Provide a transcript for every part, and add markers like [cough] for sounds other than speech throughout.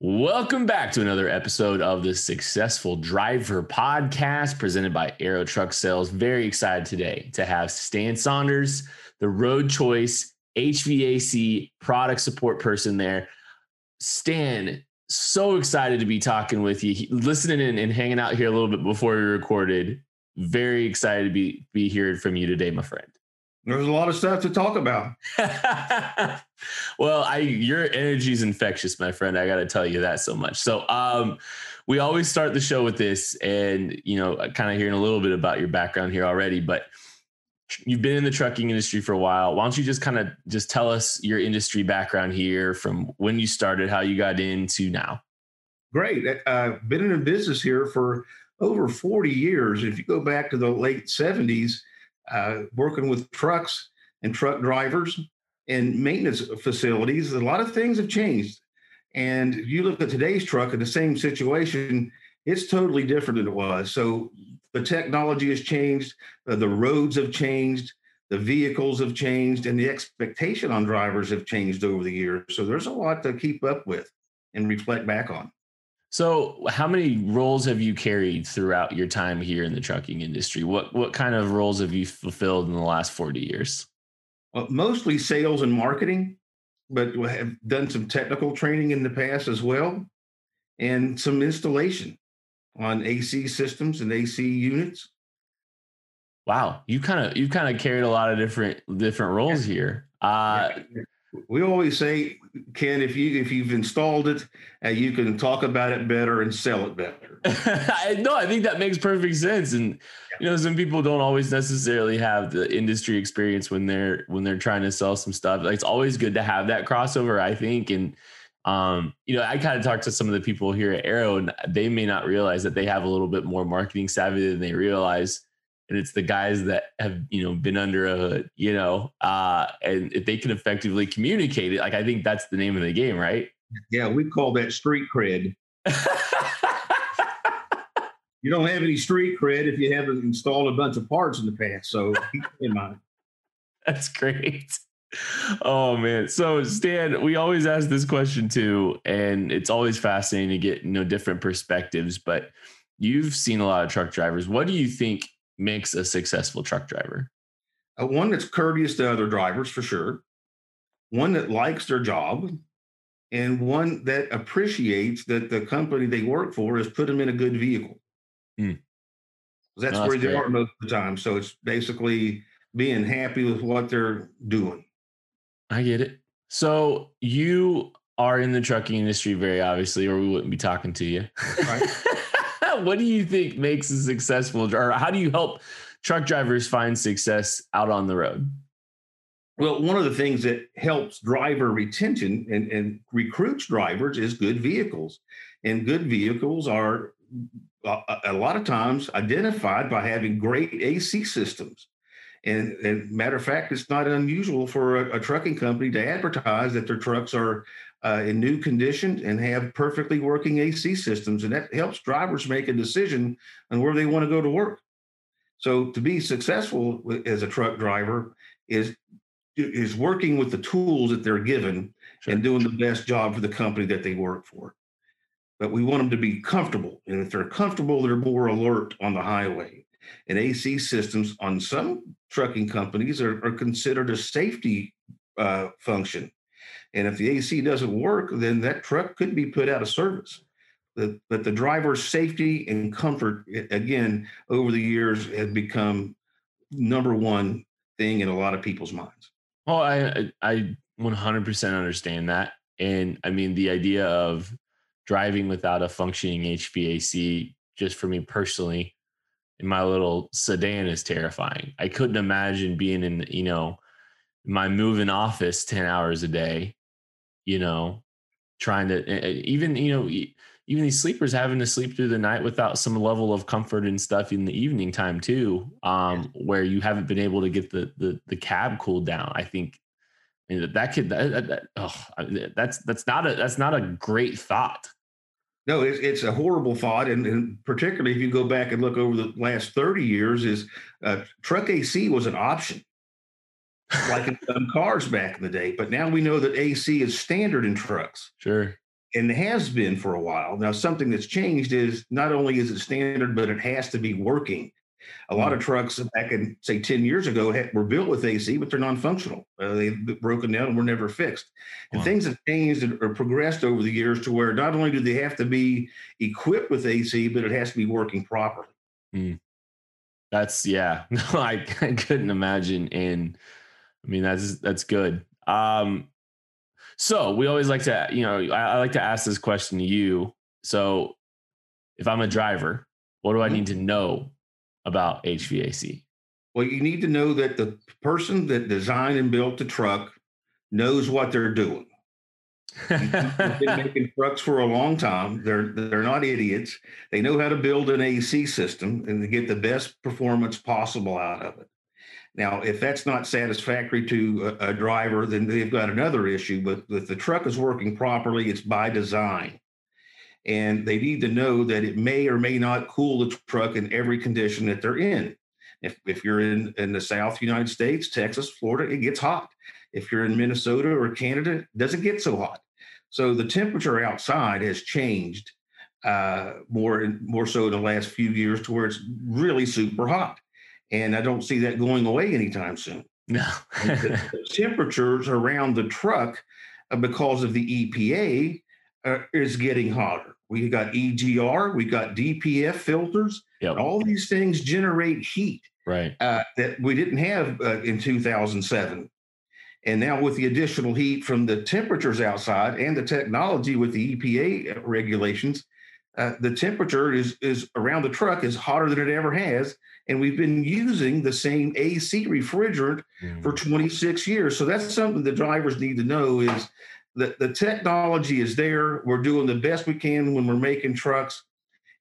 Welcome back to another episode of the Successful Driver Podcast presented by Arrow Truck Sales. Very excited today to have Stan Saunders, the Road Choice HVAC product support person there. Stan, so excited to be talking with you, listening in and hanging out here a little bit before we recorded. Very excited to be be hearing from you today, my friend. There's a lot of stuff to talk about. [laughs] well, I your energy is infectious, my friend. I got to tell you that so much. So, um, we always start the show with this, and you know, kind of hearing a little bit about your background here already, but you've been in the trucking industry for a while. Why don't you just kind of just tell us your industry background here, from when you started, how you got into now? Great. I've uh, been in the business here for over 40 years. If you go back to the late 70s uh, working with trucks and truck drivers and maintenance facilities, a lot of things have changed. And you look at today's truck in the same situation, it's totally different than it was. So the technology has changed, uh, the roads have changed, the vehicles have changed, and the expectation on drivers have changed over the years. So there's a lot to keep up with and reflect back on. So, how many roles have you carried throughout your time here in the trucking industry? What what kind of roles have you fulfilled in the last 40 years? Well, mostly sales and marketing, but we have done some technical training in the past as well, and some installation on AC systems and AC units. Wow, you kind of you kind of carried a lot of different different roles here. Uh, yeah we always say Kent if you if you've installed it uh, you can talk about it better and sell it better. [laughs] No i think that makes perfect sense. And you know some people don't always necessarily have the industry experience when they're when they're trying to sell some stuff. Like it's always good to have that crossover i think. And um, you know, I kind of talked to some of the people here at Arrow, and they may not realize that they have a little bit more marketing savvy than they realize and it's the guys that have you know been under a hood you know uh and if they can effectively communicate it like i think that's the name of the game right? Yeah we call that street cred. [laughs] You don't have any street cred if you haven't installed a bunch of parts in the past so keep in mind. That's great. Oh man. So stan we always ask this question too and it's always fascinating to get you know different perspectives but you've seen a lot of truck drivers. What do you think makes a successful truck driver? Uh, one that's courteous to other drivers, for sure. One that likes their job, and one that appreciates that the company they work for has put them in a good vehicle. Mm. That's, no, that's where they are most of the time. So it's basically being happy with what they're doing. I get it. So you are in the trucking industry, very obviously, or we wouldn't be talking to you. Right. [laughs] what do you think makes a successful or how do you help truck drivers find success out on the road? Well, one of the things that helps driver retention and, and recruits drivers is good vehicles. And good vehicles are uh, a, a lot of times identified by having great AC systems. And, and, matter of fact, it's not unusual for a, a, trucking company to advertise that their trucks are uh, in new condition and have perfectly working AC systems. And that helps drivers make a decision on where they want to go to work. So to be successful as a truck driver is is working with the tools that they're given sure. and doing the best job for the company that they work for. But we want them to be comfortable. And if they're comfortable, they're more alert on the highway. And AC systems on some trucking companies are, are considered a safety uh, function. And if the AC doesn't work, then that truck could be put out of service. But, the driver's safety and comfort, again, over the years has become number one thing in a lot of people's minds. Oh, I I 100% understand that. And I mean, the idea of driving without a functioning HVAC, just for me personally, my little sedan is terrifying. I couldn't imagine being in, you know, my moving office 10 hours a day you know, trying to even you know even these sleepers having to sleep through the night without some level of comfort and stuff in the evening time too um where you haven't been able to get the the, the cab cooled down i think I mean, that could that, that, that oh, that's that's not a that's not a great thought no it's, it's a horrible thought and, and, particularly if you go back and look over the last 30 years is uh, truck ac was an option like in some cars back in the day. But now we know that AC is standard in trucks. Sure. and has been for a while. Now, something that's changed is not only is it standard, but it has to be working. A lot of mm. trucks back in say 10 years ago had, were built with AC, but they're non-functional. Uh, they've broken down and were never fixed. And wow. things have changed and or progressed over the years to where not only do they have to be equipped with AC, but it has to be working properly. Mm. That's yeah. [laughs] No, I, I couldn't imagine. And I mean that's that's good. Um, so we always like to, you know, I, I like to ask this question to you. So if I'm a driver, what do I mm-hmm. need to know about HVAC? Well, you need to know that the person that designed and built the truck knows what they're doing. They've been [laughs] making trucks for a long time. They're they're not idiots. They know how to build an AC system and to get the best performance possible out of it. Now, if that's not satisfactory to a, a driver, then they've got another issue. But if the truck is working properly, it's by design and they need to know that it may or may not cool the truck in every condition that they're in. If, if you're in, in the South United States, Texas, Florida, it gets hot. If you're in Minnesota or Canada, it doesn't get so hot. So the temperature outside has changed uh, more more so in the last few years to where it's really super hot. And I don't see that going away anytime soon. No. [laughs] the, the temperatures around the truck, uh, because of the EPA, uh, is getting hotter. We got EGR, we got DPF filters. Yep. All these things generate heat. Right. Uh, that we didn't have uh, in 2007. And now, with the additional heat from the temperatures outside and the technology with the EPA regulations, uh, the temperature is is around the truck is hotter than it ever has, and we've been using the same AC refrigerant mm. for 26 years. So that's something the drivers need to know is the, the technology is there. We're doing the best we can when we're making trucks.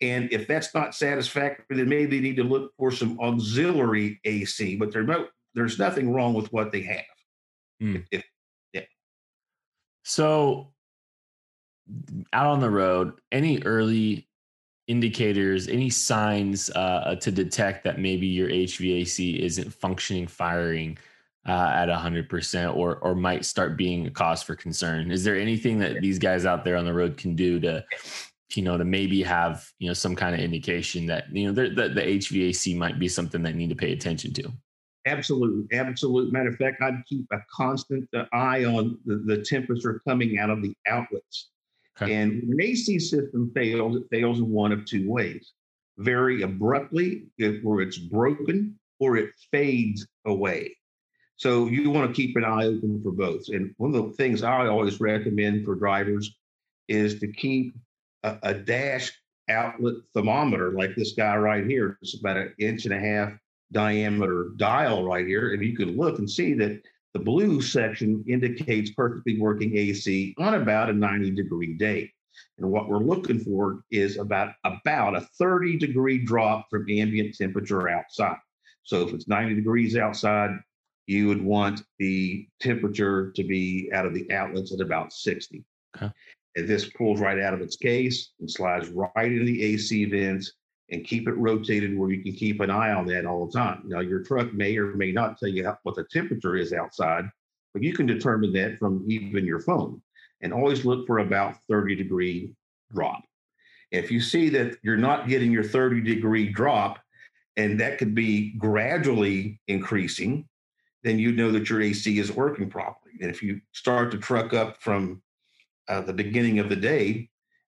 And if that's not satisfactory, then maybe they need to look for some auxiliary AC, but there's no, there's nothing wrong with what they have. Mm. If, yeah. So out on the road, any early indicators, any signs uh, to detect that maybe your HVAC isn't functioning, firing uh, at 100% or or might start being a cause for concern. Is there anything that these guys out there on the road can do to you know to maybe have you know some kind of indication that you know the, the, the hvac might be something that need to pay attention to? Absolutely. Absolute. Matter of fact i'd keep a constant uh, eye on the, the temperature coming out of the outlets. Okay. and when an ac system fails it fails in one of two ways. Very abruptly where it's broken or it fades away so you want to keep an eye open for both. And one of the things I always recommend for drivers is to keep a, a dash outlet thermometer like this guy right here. It's about an inch and a half diameter dial right here. And you can look and see that the blue section indicates perfectly working AC on about a 90 degree day. And what we're looking for is about about a 30 degree drop from ambient temperature outside. So if it's 90 degrees outside, you would want the temperature to be out of the outlets at about 60. Okay. And this pulls right out of its case and slides right into the AC vents and keep it rotated where you can keep an eye on that all the time. Now, your truck may or may not tell you what the temperature is outside, but you can determine that from even your phone and always look for about 30 degree drop. If you see that you're not getting your 30 degree drop, and that could be gradually increasing, then you know that your AC is working properly. And if you start to truck up from uh, the beginning of the day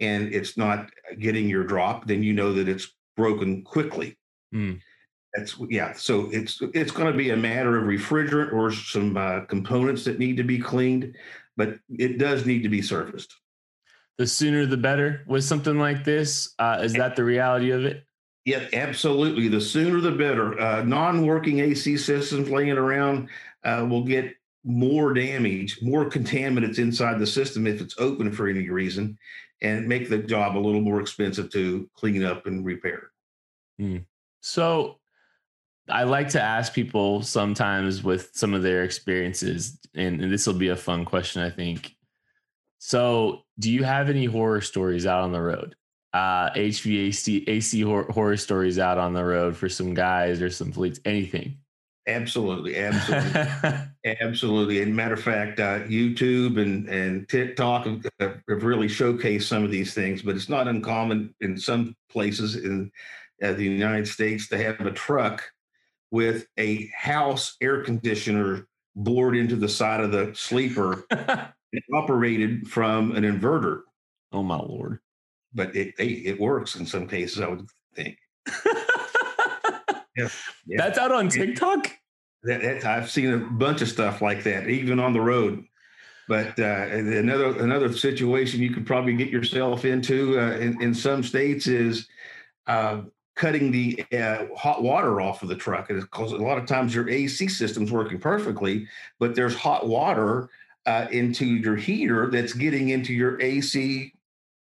and it's not getting your drop, then you know that it's broken quickly. Mm. That's yeah. So it's it's going to be a matter of refrigerant or some uh, components that need to be cleaned, but it does need to be serviced. The sooner the better with something like this. Uh, is that the reality of it? Yeah, absolutely. The sooner the better. Uh, non-working AC systems laying around uh, will get more damage, more contaminants inside the system if it's open for any reason, and make the job a little more expensive to clean up and repair. Mm. So, I like to ask people sometimes with some of their experiences, and, and this will be a fun question, I think. So, do you have any horror stories out on the road? Uh, HVAC AC horror, horror stories out on the road for some guys or some fleets, anything? Absolutely, absolutely, [laughs] absolutely. And matter of fact, uh, YouTube and and TikTok have, have, really showcased some of these things. But it's not uncommon in some places in uh, the United States to have a truck with a house air conditioner bored into the side of the sleeper, [laughs] operated from an inverter. Oh my lord! But it it works in some cases. I would think. [laughs] Yeah. That's out on TikTok. That, that, I've seen a bunch of stuff like that, even on the road. But uh, another another situation you could probably get yourself into uh, in, in some states is uh, cutting the uh, hot water off of the truck. Because a lot of times your AC system's working perfectly, but there's hot water uh, into your heater that's getting into your AC.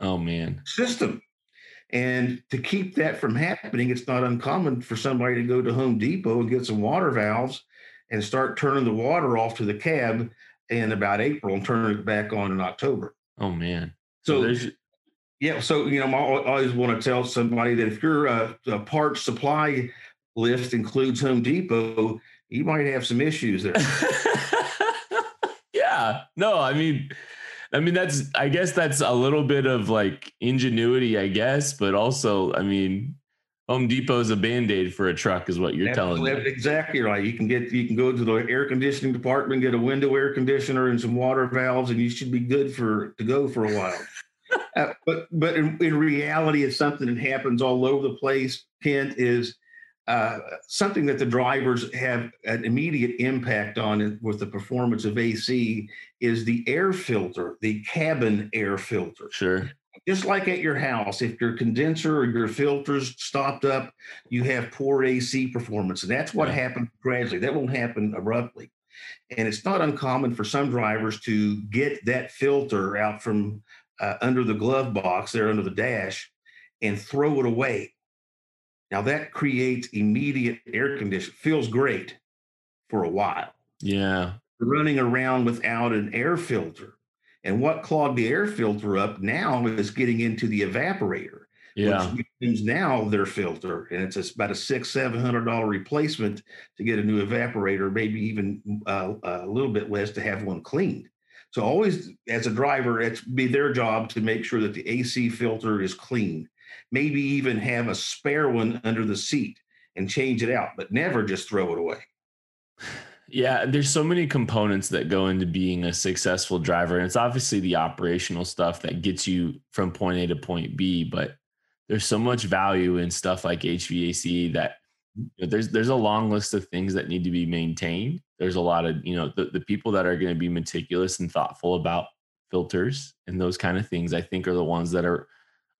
Oh man, system. And to keep that from happening, it's not uncommon for somebody to go to Home Depot and get some water valves and start turning the water off to the cab in about April and turning it back on in October. Oh man! So, so yeah, so you know, I always want to tell somebody that if your uh, parts supply list includes Home Depot, you might have some issues there. [laughs] yeah, no, I mean I mean, that's I guess that's a little bit of like ingenuity, I guess, but also, I mean, Home Depot is a band-aid for a truck, is what you're telling me. Exactly right. You can get you can go to the air conditioning department, get a window air conditioner and some water valves, and you should be good for to go for a while. [laughs] uh, but but in, in reality, it's something that happens all over the place. Kent is uh, something that the drivers have an immediate impact on with the performance of AC is the air filter, the cabin air filter. Sure. Just like at your house, if your condenser or your filters stopped up, you have poor AC performance. And that's what yeah. happens gradually. That won't happen abruptly. And it's not uncommon for some drivers to get that filter out from uh, under the glove box there under the dash and throw it away now that creates immediate air condition. Feels great for a while. Yeah. Running around without an air filter. And what clogged the air filter up now is getting into the evaporator. Yeah. Which now their filter. And it's about a six, seven hundred dollar replacement to get a new evaporator, maybe even uh, a little bit less to have one cleaned. So always as a driver, it's be their job to make sure that the AC filter is clean maybe even have a spare one under the seat and change it out, but never just throw it away. Yeah, there's so many components that go into being a successful driver. And it's obviously the operational stuff that gets you from point A to point B, but there's so much value in stuff like HVAC that you know, there's there's a long list of things that need to be maintained. There's a lot of, you know, the, the people that are going to be meticulous and thoughtful about filters and those kind of things, I think are the ones that are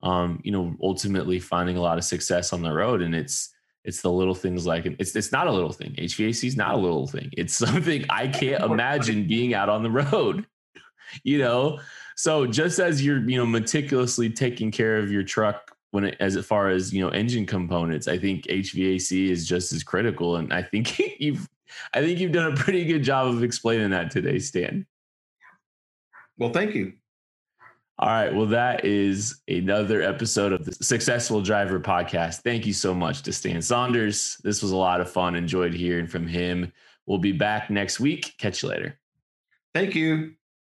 um, you know, ultimately finding a lot of success on the road. And it's it's the little things like it's it's not a little thing. HVAC is not a little thing. It's [laughs] something I can't imagine being out on the road. [laughs] you know, so just as you're you know meticulously taking care of your truck when it, as far as you know engine components, I think HVAC is just as critical. And I think [laughs] you've I think you've done a pretty good job of explaining that today, Stan. Well, thank you. All right. Well, that is another episode of the Successful Driver podcast. Thank you so much to Stan Saunders. This was a lot of fun. Enjoyed hearing from him. We'll be back next week. Catch you later. Thank you.